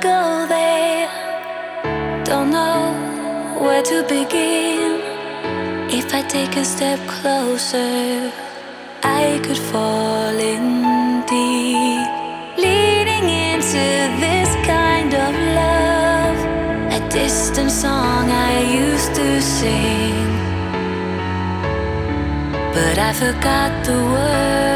go there. Don't know where to begin. If I take a step closer, I could fall in deep. Leading into this kind of love, a distant song I used to sing. But I forgot the words.